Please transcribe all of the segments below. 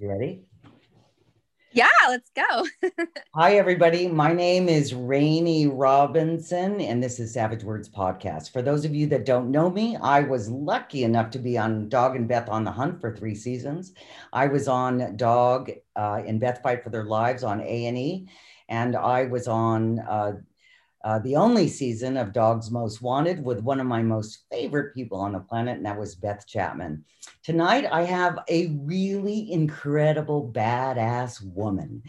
You ready? Yeah, let's go. Hi, everybody. My name is Rainey Robinson, and this is Savage Words Podcast. For those of you that don't know me, I was lucky enough to be on Dog and Beth on the Hunt for three seasons. I was on Dog uh, and Beth Fight for Their Lives on A and E, and I was on uh, uh, the only season of Dogs Most Wanted with one of my most favorite people on the planet, and that was Beth Chapman. Tonight, I have a really incredible, badass woman,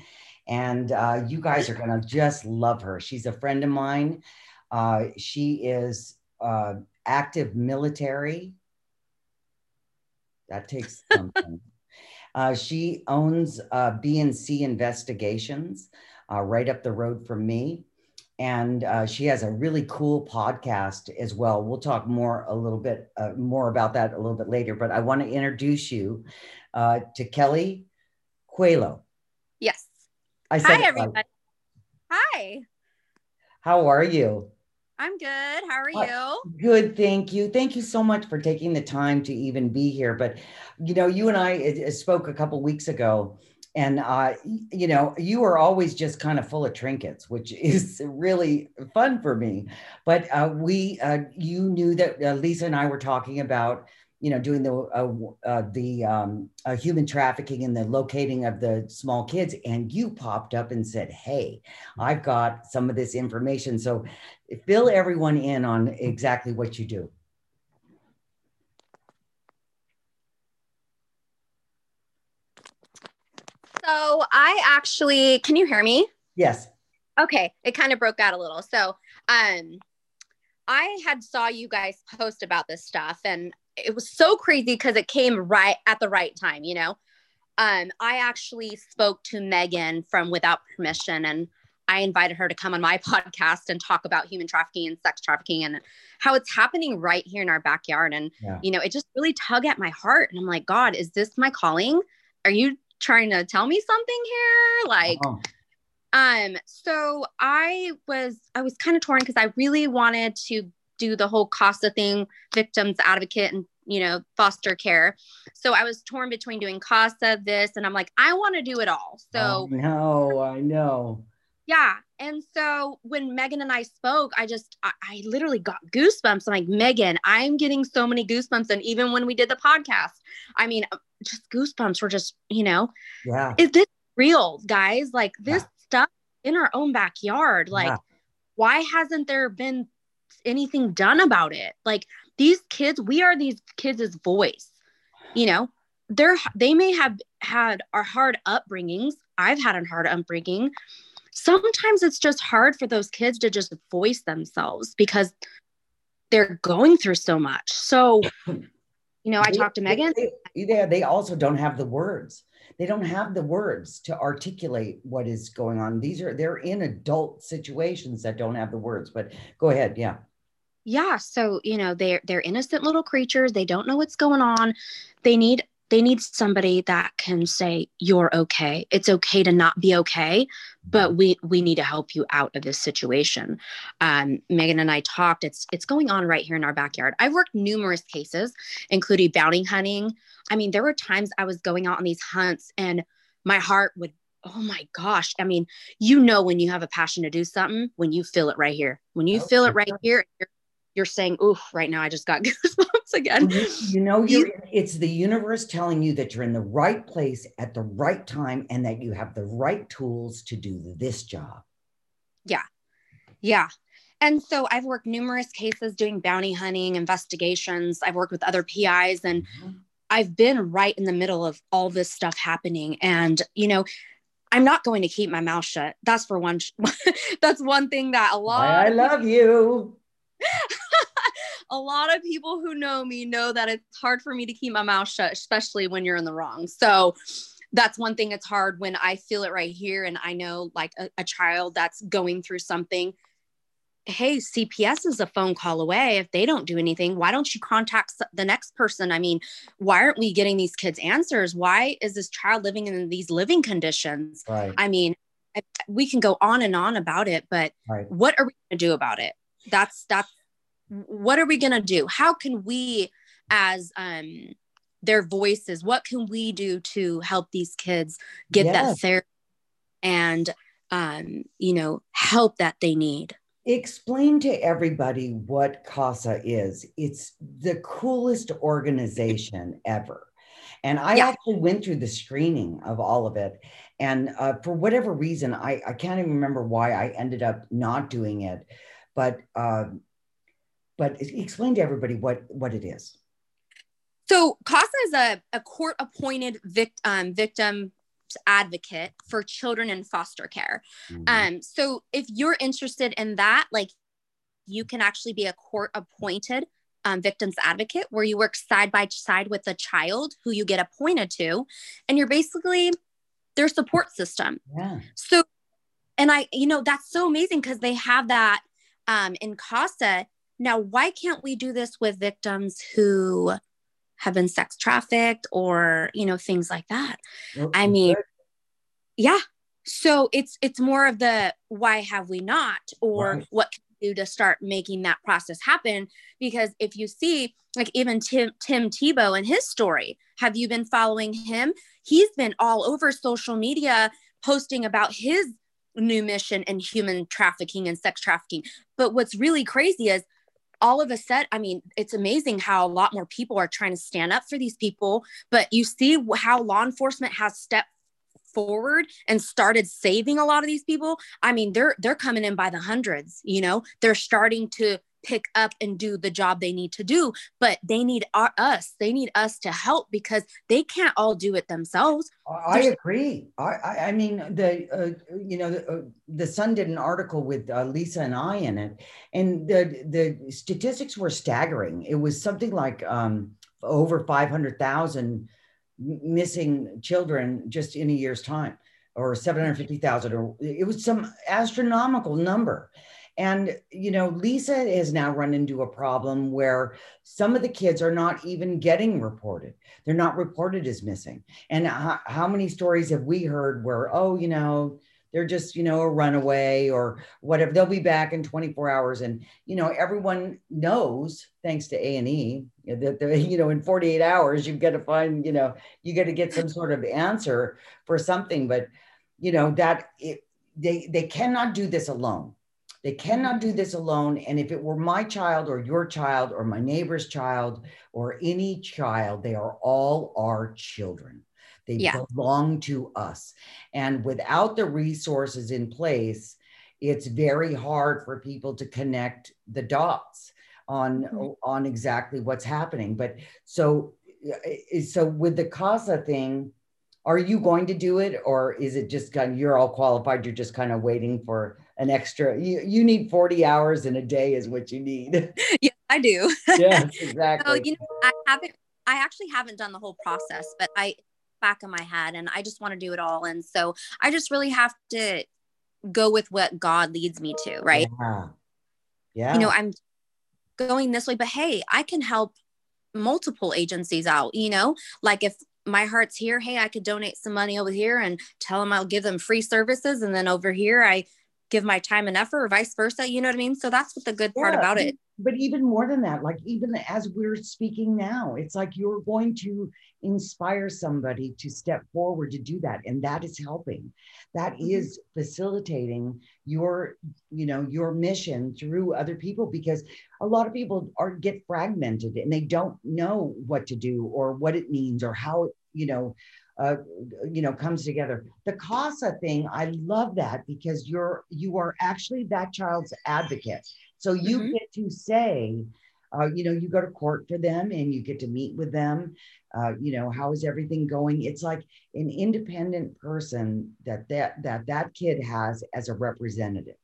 and uh, you guys are going to just love her. She's a friend of mine. Uh, she is uh, active military. That takes something. Uh, she owns uh, BNC Investigations right up the road from me and uh, she has a really cool podcast as well. We'll talk more a little bit uh, more about that a little bit later. But I want to introduce you uh, to Kelly Coelho. Yes. I said, Hi, everybody. Hi. How are you? I'm good. How are you? Good, thank you. Thank you so much for taking the time to even be here. But you know, you and I spoke a couple weeks ago and uh, you know you are always just kind of full of trinkets which is really fun for me. But uh, we uh, you knew that uh, lisa and i were talking about you know doing the uh, uh, the um, human trafficking and the locating of the small kids and you popped up and said hey i've got some of this information. So fill everyone in on exactly what you do So I actually, can you hear me? Yes. Okay, it kind of broke out a little. So, um, I had saw you guys post about this stuff, and it was so crazy because it came right at the right time. You know, um, I actually spoke to Megan from Without Permission, and I invited her to come on my podcast and talk about human trafficking and sex trafficking and how it's happening right here in our backyard. And yeah. you know, it just really tug at my heart, and I'm like, God, is this my calling? Are you trying to tell me something here? Like, uh-huh. um, so I was I was kind of torn because I really wanted to do the whole CASA thing, victims advocate and you know, foster care. So I was torn between doing CASA, this, and I'm like, I want to do it all. So no, I know. Yeah. And so when Megan and I spoke, I just, I, I, literally got goosebumps. I'm like, Megan, I'm getting so many goosebumps. And even when we did the podcast, I mean, uh, just goosebumps were just, you know, yeah. Is this real, guys? Like this yeah. stuff in our own backyard. Like, yeah. why hasn't there been anything done about it? Like these kids, we are these kids' voice, you know, they're, they may have had our hard upbringings. I've had a hard upbringing. Sometimes it's just hard for those kids to just voice themselves because they're going through so much. So you know, I talked to Megan. They, they, they also don't have the words. They don't have the words to articulate what is going on. These are they're in adult situations that don't have the words. But go ahead, yeah. Yeah, so you know they're they're innocent little creatures. They don't know what's going on. They need they need somebody that can say you're okay. It's okay to not be okay but we we need to help you out of this situation. Um, megan and i talked. It's it's going on right here in our backyard. I've worked numerous cases including bounty hunting. I mean there were times i was going out on these hunts and my heart would oh my gosh. I mean you know when you have a passion to do something when you feel it right here. When you feel it right here you're you're saying, "Ooh, right now I just got goosebumps again." You know, you're, it's the universe telling you that you're in the right place at the right time and that you have the right tools to do this job. Yeah. Yeah. And so I've worked numerous cases doing bounty hunting investigations. I've worked with other PIs and mm-hmm. I've been right in the middle of all this stuff happening. And, you know, I'm not going to keep my mouth shut. That's for one. that's one thing that a lot. I love you. a lot of people who know me know that it's hard for me to keep my mouth shut, especially when you're in the wrong. So that's one thing it's hard when I feel it right here and I know like a, a child that's going through something. Hey, CPS is a phone call away. If they don't do anything, why don't you contact the next person? I mean, why aren't we getting these kids answers? Why is this child living in these living conditions? Right. I mean, we can go on and on about it, but right. what are we going to do about it? That's that's what are we going to do? How can we as um their voices what can we do to help these kids get that therapy and um, you know help that they need? Explain to everybody what casa is. It's the coolest organization ever. And i yeah. actually went through the screening of all of it. And uh, for whatever reason I, I can't even remember why i ended up not doing it but uh, but explain to everybody what what it is so casa is a, a court appointed vict, um, victim advocate for children in foster care. Mm-hmm. Um, so if you're interested in that, like you can actually be a court appointed um, victims advocate where you work side by side with a child who you get appointed to, and you're basically their support system. Yeah. So, and I, you know, that's so amazing because they have that um, in CASA. Now, why can't we do this with victims who have been sex trafficked or you know things like that? Well, i mean yeah. So it's it's more of the why have we not or what can we do to start making that process happen? Because if you see like even tim tim tebow and his story have you been following him? He's been all over social media posting about his new mission in human trafficking and sex trafficking. But what's really crazy is all of a sudden, I mean, it's amazing how a lot more people are trying to stand up for these people, but you see how law enforcement has stepped forward and started saving a lot of these people. I mean they're they're coming in by the hundreds you know? They're starting to pick up and do the job they need to do but they need our, us they need us to help because they can't all do it themselves. I There's- agree. I, I mean the uh, you know the, uh, the sun did an article with uh, lisa and i in it and the the statistics were staggering. It was something like um, over 500000 missing children just in a year's time or 750000 or it was some astronomical number and, you know, Lisa has now run into a problem where some of the kids are not even getting reported. They're not reported as missing. And how, how many stories have we heard where, oh, you know, they're just, you know, a runaway or whatever. They'll be back in 24 hours. And, you know, everyone knows, thanks to A&E, that, you know, in 48 hours, you've got to find, you know, you got to get some sort of answer for something. But, you know, that it, they, they cannot do this alone they cannot do this alone. And if it were my child or your child or my neighbor's child or any child, they are all our children. They yeah. belong to us. And without the resources in place, it's very hard for people to connect the dots on mm-hmm. on exactly what's happening. But so so with the CASA thing, are you going to do it or is it just kind of you're all qualified you're just kind of waiting for an extra you, you need 40 hours in a day is what you need. Yeah i do. Yes exactly. so you know i haven't i actually haven't done the whole process but i back of my head and i just want to do it all and so i just really have to go with what god leads me to right? Yeah, yeah. you know i'm going this way but hey i can help multiple agencies out you know? Like if my heart's here hey i could donate some money over here and tell them i'll give them free services and then over here i give my time and effort or vice versa you know what i mean? So that's what the good part yeah, about it. but even more than that like even as we're speaking now it's like you're going to inspire somebody to step forward to do that and that is helping. That mm-hmm. is facilitating your you know your mission through other people because a lot of people are get fragmented and they don't know what to do or what it means or how you know uh, you know comes together. The casa thing i love that because you're you are actually that child's advocate. So you mm-hmm. get to say uh, you know you go to court for them and you get to meet with them. Uh, you know how is everything going? It's like an independent person that that that that kid has as a representative.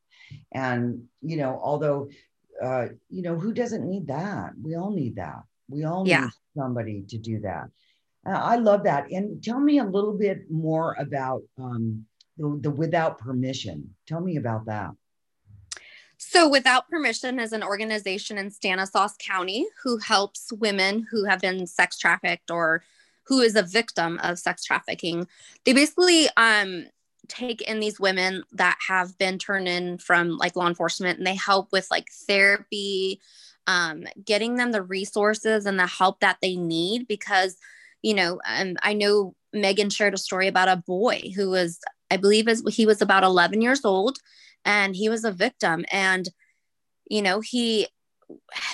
And you know although uh, you know who doesn't need that? We all need that. We all need yeah. somebody to do that I love that. And tell me a little bit more about um, the, the Without Permission. Tell me about that. So, Without Permission is an organization in Stanislaus County who helps women who have been sex trafficked or who is a victim of sex trafficking. They basically um, take in these women that have been turned in from like law enforcement and they help with like therapy, um, getting them the resources and the help that they need because you know, and I know Megan shared a story about a boy who was, I believe, as he was about 11 years old, and he was a victim, and you know, he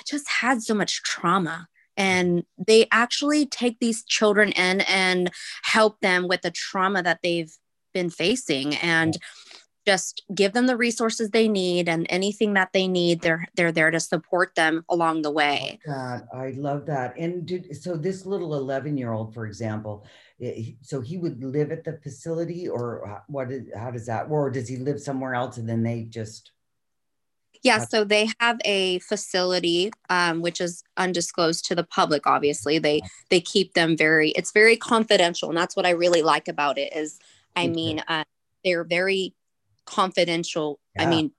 just had so much trauma and they actually take these children in and help them with the trauma that they've been facing. And just give them the resources they need and anything that they need they're they're there to support them along the way God, i love that and did, so this little 11 year old for example so he would live at the facility or what is, how does that or does he live somewhere else and then they just yeah, so they have a facility um, which is undisclosed to the public. Obviously, they they keep them very. It's very confidential, and that's what I really like about it. Is I mean, uh, they're very confidential. Yeah. I mean,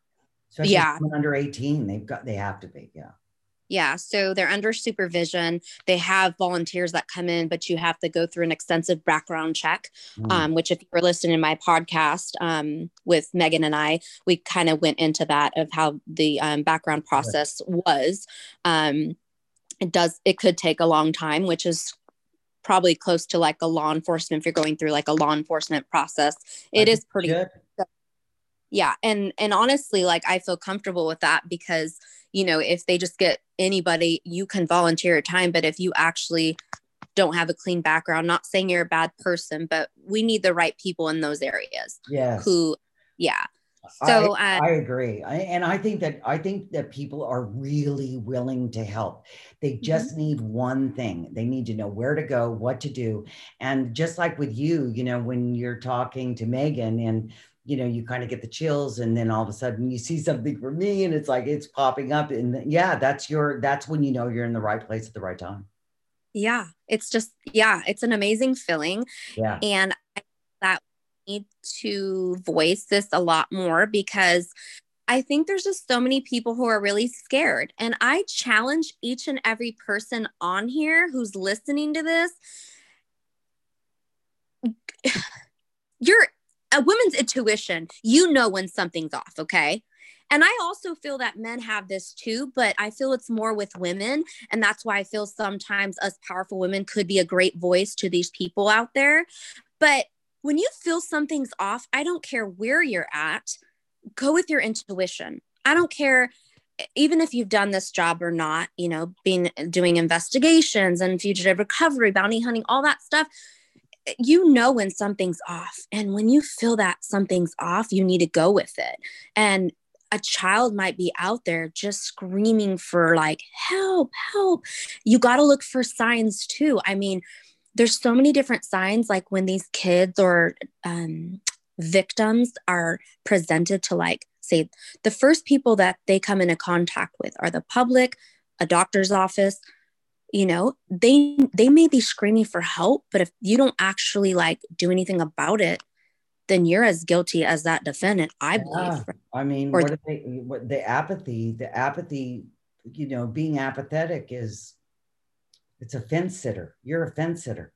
Especially yeah, under eighteen, they've got they have to be. Yeah. Yeah, so they're under supervision. They have volunteers that come in, but you have to go through an extensive background check. Mm. Um, which, if you were listening to my podcast um, with Megan and I, we kind of went into that of how the um, background process was. Um, it does. It could take a long time, which is probably close to like a law enforcement. If you're going through like a law enforcement process, it is pretty. Good. Yeah, and and honestly, like I feel comfortable with that because you know, if they just get anybody, you can volunteer your time. But if you actually don't have a clean background, not saying you're a bad person, but we need the right people in those areas. yeah Who, yeah. So I, uh, I agree, I, and I think that I think that people are really willing to help. They mm-hmm. just mm-hmm. need one thing. They need to know where to go, what to do, and just like with you, you know, when you're talking to Megan and you know, you kind of get the chills and then all of a sudden you see something for me and it's like it's popping up. And yeah, that's your, that's when you know you're in the right place at the right time. Yeah. It's just, yeah, it's an amazing feeling. Yeah. And I, that need to voice this a lot more because I think there's just so many people who are really scared. And I challenge each and every person on here who's listening to this. You're a woman's intuition, you know when something's off, okay? And I also feel that men have this too, but I feel it's more with women. And that's why I feel sometimes us powerful women could be a great voice to these people out there. But when you feel something's off, I don't care where you're at, go with your intuition. I don't care even if you've done this job or not, you know, being doing investigations and fugitive recovery, bounty hunting, all that stuff you know when something's off. And when you feel that something's off, you need to go with it. And a child might be out there just screaming for like help help you got to look for signs too i mean there's so many different signs like when these kids or um, victims are presented to like say the first people that they come into contact with are the public a doctor's office you know they they may be screaming for help but if you don't actually like do anything about it then you're as guilty as that defendant i believe i mean or, what, they, what the apathy the apathy you know being apathetic is it's a fence sitter. You're a fence sitter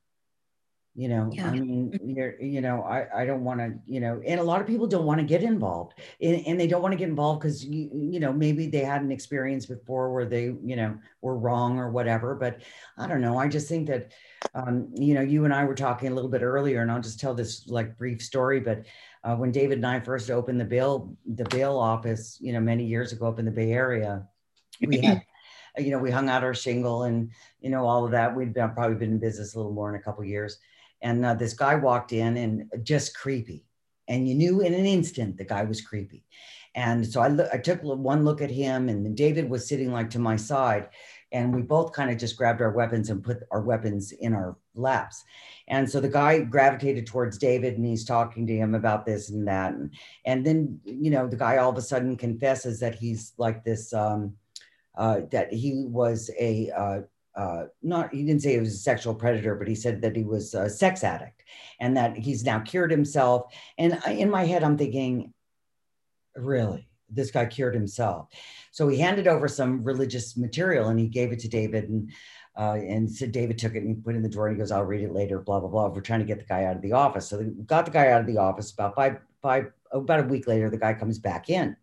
you know yeah. i mean mm-hmm. you're you know i i don't want to you know and a lot of people don't want to get involved and, and they don't want to get involved because you you know maybe they had an experience before where they you know were wrong or whatever but i don't know i just think that um, you know you and i were talking a little bit earlier and i'll just tell this like brief story but uh, when david and i first opened the bail the bail office you know many years ago up in the bay area we had you know we hung out our shingle and you know all of that we'd been, probably been in business a little more in a couple years and uh, this guy walked in and just creepy. And you knew in an instant the guy was creepy. And so I, I took one look at him and david was sitting like to my side. And we both kind of just grabbed our weapons and put our weapons in our laps. And so the guy gravitated towards david and he's talking to him about this and that. And, and then you know the guy all of a sudden confesses that he's like this um, uh, that he was a uh, uh, not he didn't say he was a sexual predator, but he said that he was a sex addict and that he's now cured himself. And in my head, I'm thinking, really, this guy cured himself. So he handed over some religious material and he gave it to David and uh, and said David took it and put it in the drawer and he goes, I'll read it later, blah, blah, blah. We're trying to get the guy out of the office. So they got the guy out of the office about five, five, about a week later, the guy comes back in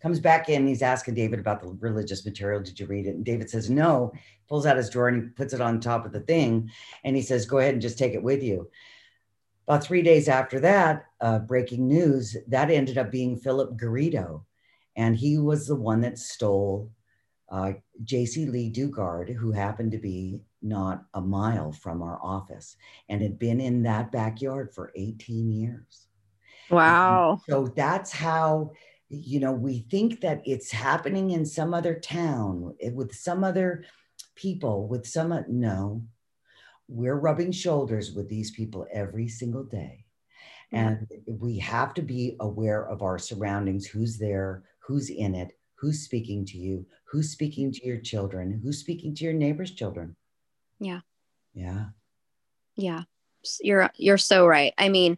comes back in. He's asking David about the religious material. Did you read it? And David says, no, pulls out his drawer and he puts it on top of the thing. And he says, go ahead and just take it with you. About three days after that, uh, breaking news, that ended up being Phillip Garrido. And he was the one that stole uh, Jaycee Lee Dugard, who happened to be not a mile from our office and had been in that backyard for 18 years. Wow. And so that's how, you know, we think that it's happening in some other town eh, with some other people, with some, no, we're rubbing shoulders with these people every single day. And we have to be aware of our surroundings who's there, who's in it, who's speaking to you, who's speaking to your children, who's speaking to your neighbor's children. Yeah. Yeah. Yeah. You're you're so right. I mean,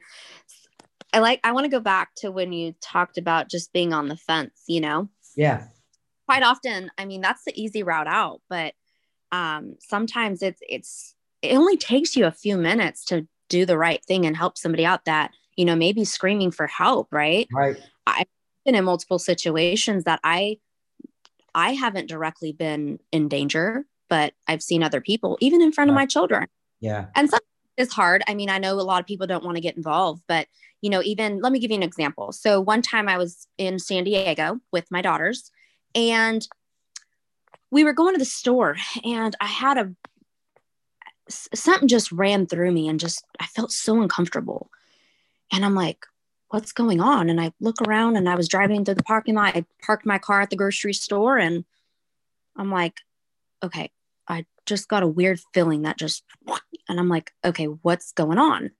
I like I want to go back to when you talked about just being on the fence, you know? Yeah. Quite often, I mean, that's the easy route out, but um sometimes it's it's it only takes you a few minutes to do the right thing and help somebody out that, you know, maybe screaming for help, right? Right. I've been in multiple situations that I I haven't directly been in danger, but I've seen other people, even in front of my children. Yeah. And some is hard. I mean, I know a lot of people don't want to get involved, but you know, even let me give you an example. So one time I was in San Diego with my daughters and we were going to the store and I had a something just ran through me and just I felt so uncomfortable. And I'm like, what's going on? And I look around and I was driving through the parking lot. I parked my car at the grocery store and I'm like, okay, just got a weird feeling that just, and I'm like, okay, what's going on?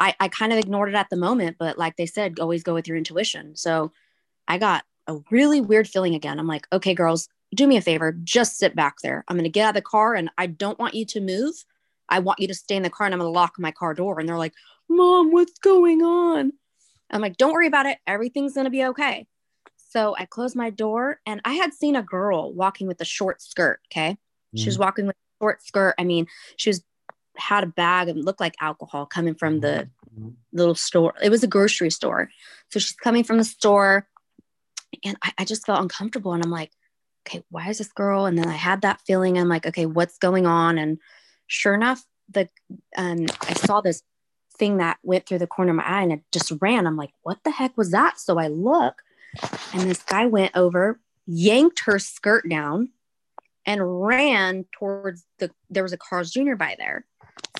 I, I kind of ignored it at the moment, but like they said, always go with your intuition. So I got a really weird feeling again. I'm like, okay, girls, do me a favor, just sit back there. I'm going to get out of the car and I don't want you to move. I want you to stay in the car and I'm going to lock my car door. And they're like, Mom, what's going on? I'm like, don't worry about it. Everything's going to be okay. So I closed my door and I had seen a girl walking with a short skirt. Okay. She was mm-hmm. walking with a short skirt. I mean, she was had a bag and looked like alcohol coming from the mm-hmm. little store. It was a grocery store. So she's coming from the store. And I, I just felt uncomfortable. And I'm like, okay, why is this girl? And then I had that feeling. I'm like, okay, what's going on? And sure enough, the um, I saw this thing that went through the corner of my eye and it just ran. I'm like, what the heck was that? So I look and this guy went over, yanked her skirt down and ran towards the there was a Carl's Jr. by there.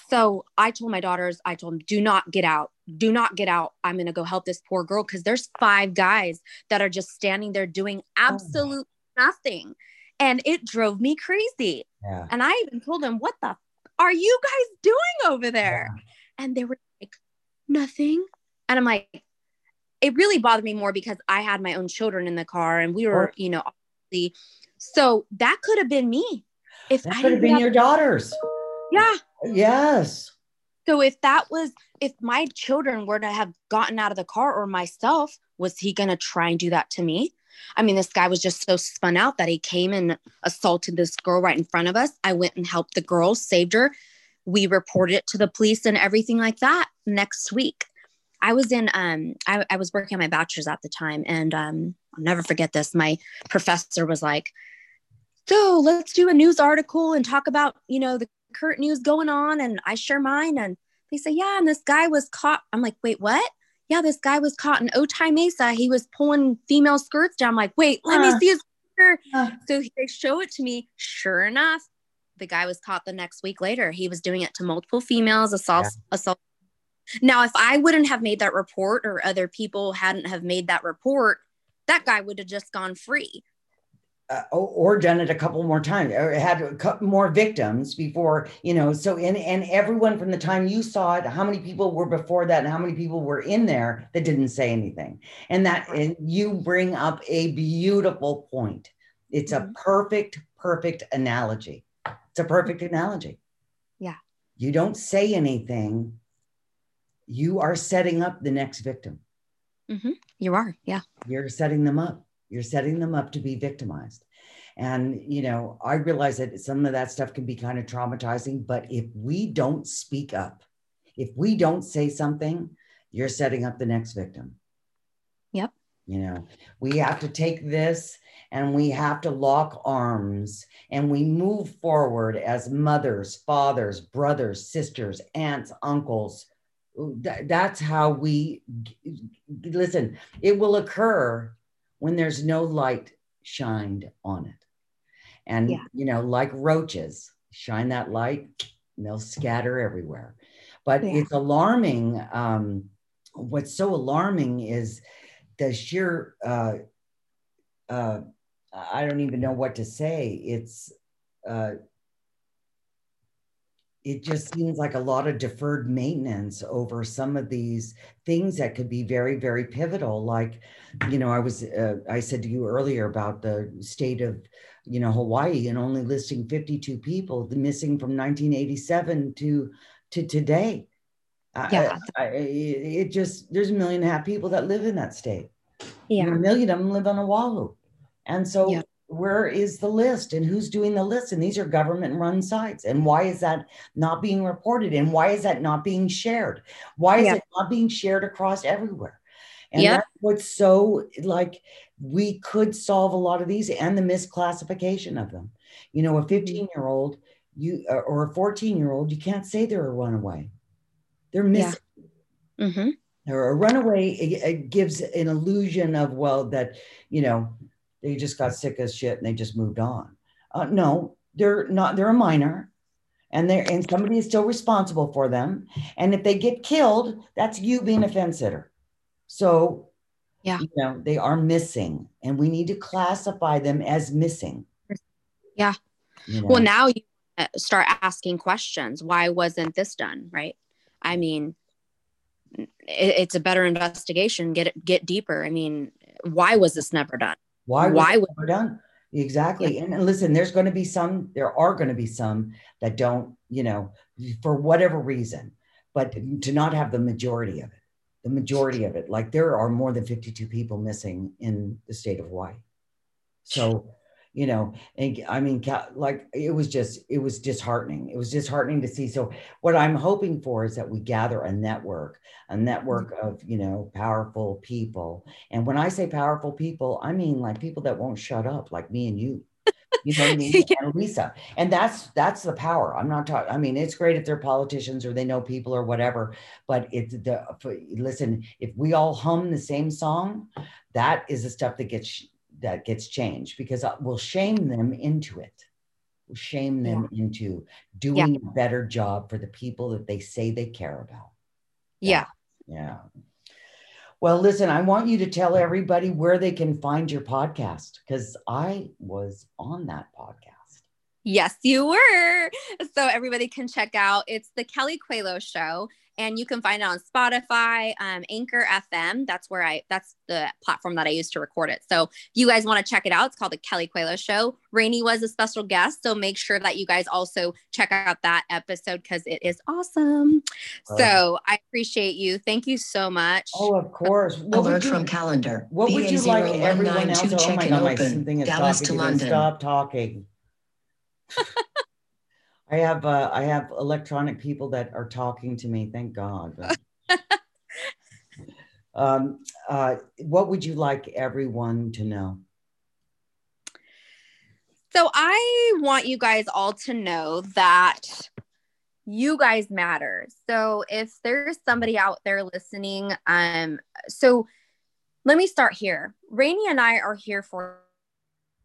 So I told my daughters, I told them, do not get out. Do not get out. I'm going to go help this poor girl because there's five guys that are just standing there doing oh. absolute oh. nothing. And it drove me crazy. Yeah. And I even told them, what the are you guys doing over there? Yeah. And they were like, nothing. And I'm like, it really bothered me more because I had my own children in the car and we were, oh. you know, obviously so that could have been me. If that I could have been your daughters. Yeah. Yes. So if that was if my children were to have gotten out of the car or myself, was he going to try and do that to me? I mean, this guy was just so spun out that he came and assaulted this girl right in front of us. I went and helped the girl, saved her. We reported it to the police and everything like that next week. I was in um I, I was working on my bachelor's at the time and um I'll never forget this. My professor was like, so let's do a news article and talk about, you know, the current news going on. And I share mine. And they say, yeah, and this guy was caught. I'm like, wait, what? Yeah, this guy was caught in Otay Mesa. He was pulling female skirts down. I'm like, wait, let uh, me see his picture. Uh, so they show it to me. Sure enough, the guy was caught the next week later. He was doing it to multiple females, assault, yeah. assault. Now, if I wouldn't have made that report or other people hadn't have made that report, that guy would have just gone free. Uh, or done it a couple more times or had a couple more victims before you know so and and everyone from the time you saw it how many people were before that and how many people were in there that didn't say anything. And that and you bring up a beautiful point. It's a mm-hmm. perfect perfect analogy. It's a perfect analogy. Yeah. You don't say anything you are setting up the next victim mm-hmm. you are yeah you're setting them up you're setting them up to be victimized. And, you know, I realize that some of that stuff can be kind of traumatizing, but if we don't speak up, if we don't say something, you're setting up the next victim. Yep. You know, we have to take this and we have to lock arms and we move forward as mothers, fathers, brothers, sisters, aunts, uncles. That's how we listen. It will occur when there's no light shined on it. And, yeah. you know, like roaches, shine that light, and they'll scatter everywhere. But yeah. it's alarming. Um, what's so alarming is the sheer uh, uh, I don't even know what to say. It's uh, it just seems like a lot of deferred maintenance over some of these things that could be very very pivotal like you know i was uh, i said to you earlier about the state of you know hawaii and only listing 52 people missing from 1987 to to today yeah I, I, it just there's a million and a half people that live in that state yeah. a million of them live on Oahu. And so yeah. Where is the list and who's doing the list? And these are government run sites. And why is that not being reported? And why is that not being shared? Why is yeah. it not being shared across everywhere? And yeah. that's what's so like we could solve a lot of these and the misclassification of them. You know, a mm-hmm. 15 year old you or a 14 year old, you can't say they're a runaway. They're missing. Yeah. Mm-hmm or a runaway it, it gives an illusion of well that you know they just got sick as shit and they just moved on. Uh, no they're not they're a minor. And they're and somebody is still responsible for them. And if they get killed that's you being a fence sitter. So yeah. you know they are missing and we need to classify them as missing. Yeah. You know? well now you start asking questions. Why wasn't this done right? I mean it's a better investigation. Get it get deeper. I mean why was this never done why why was never done? Exactly. Yeah. and, and listen there's going to be some there are going to be some that don't you know for whatever reason but to not have the majority of it the majority of it like there are more than 52 people missing in the state of hawaii. So you know and i mean like it was just it was disheartening it was disheartening to see so what i'm hoping for is that we gather a network a network mm-hmm. of you know powerful people and when i say powerful people i mean like people that won't shut up like me and you you know what I mean? yeah. and Lisa. And that's that's the power. I'm not talking. I mean, it's great if they're politicians or they know people or whatever. But it's the listen. If we all hum the same song, that is the stuff that gets that gets changed because uh, we'll shame them into it. We'll shame them yeah. into doing yeah. a better job for the people that they say they care about. Yeah. Yeah. Well, listen, I want you to tell everybody where they can find your podcast because I was on that podcast. Yes, you were. So everybody can check out. It's the Kelly Coelho Show and you can find it on Spotify, um, Anchor FM. That's where I, that's the platform that I use to record it. So if you guys want to check it out, it's called The Kelly Coelho Show. Rainey was a special guest. So make sure that you guys also check out that episode because it is awesome. So I appreciate you. Thank you so much. Oh, of course. What Alert you, from calendar. What would you like everyone else? Oh my God, my thing is Dallas talking. To London. Stop talking. I have uh, I have electronic people that are talking to me. Thank God. um, uh, what would you like everyone to know? So I want you guys all to know that you guys matter. So if there's somebody out there listening, um, so let me start here. Rainey and I are here for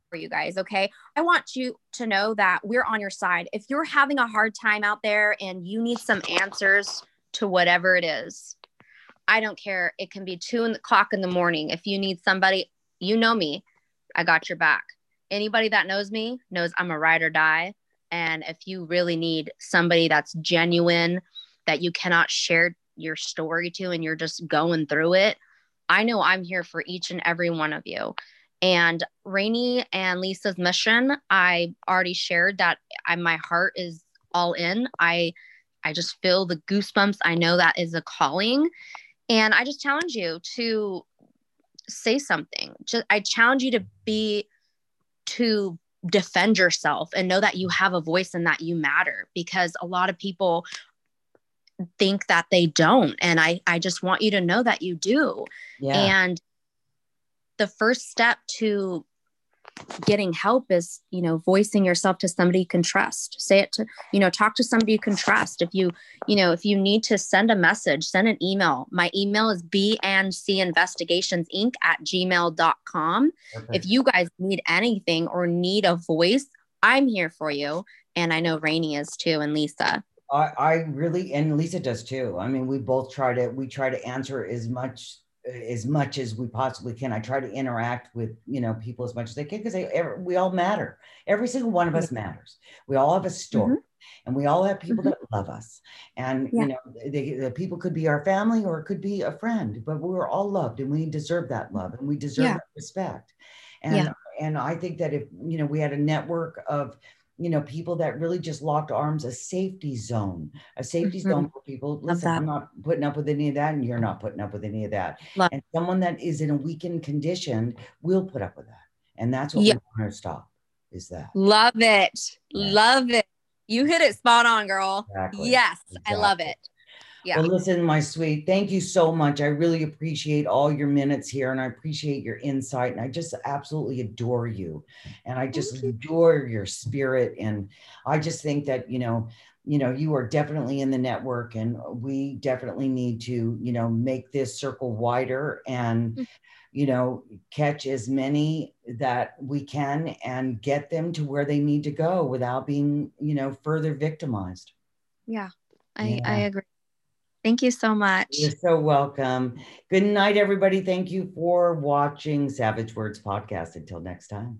for you guys. Okay. I want you to know that we're on your side. If you're having a hard time out there and you need some answers to whatever it is, I don't care. It can be two o'clock in the morning. If you need somebody, you know me, I got your back. Anybody that knows me knows I'm a ride or die. And if you really need somebody that's genuine, that you cannot share your story to, and you're just going through it, I know I'm here for each and every one of you. And Rainey and Lisa's mission, I already shared that I, my heart is all in. I I just feel the goosebumps. I know that is a calling. And I just challenge you to say something. Just I challenge you to be to defend yourself and know that you have a voice and that you matter because a lot of people think that they don't and I I just want you to know that you do. Yeah. And the first step to getting help is you know voicing yourself to somebody you can trust. Say it to you know talk to somebody you can trust. If you you know if you need to send a message send an email. My email is b and c investigations inc at gmail.com Perfect. if you guys need anything or need a voice i'm here for you. And i know rainey is too and lisa. I, I really and lisa does too. I mean we both try to we try to answer as much as much as we possibly can. I try to interact with you know people as much as I can because we all matter. Every single one of us matters. We all have a story. Mm-hmm. And we all have people mm-hmm. that love us, and yeah. you know, they, the people could be our family or it could be a friend, but we're all loved, and we deserve that love, and we deserve yeah. respect. And yeah. and I think that if you know we had a network of you know, people that really just locked arms, a safety zone, a safety mm-hmm. zone for people. Listen, I'm not putting up with any of that, and you're not putting up with any of that. Love. And someone that is in a weakened condition will put up with that. And that's what we want to stop is that. Love it. Yeah. Love it. You hit it spot on, girl. Exactly. Yes, exactly. I love it. Yeah. Well, listen, my sweet, thank you so much. I really appreciate all your minutes here and I appreciate your insight. And I just absolutely adore you. And I just adore your spirit. And I just think that, you know, you know, you are definitely in the network and we definitely need to, you know, make this circle wider and, mm. you know, catch as many that we can and get them to where they need to go without being, you know, further victimized. Yeah, I, yeah. I agree. Thank you so much. You're so welcome. Good night, everybody. Thank you for watching Savage Words Podcast. Until next time.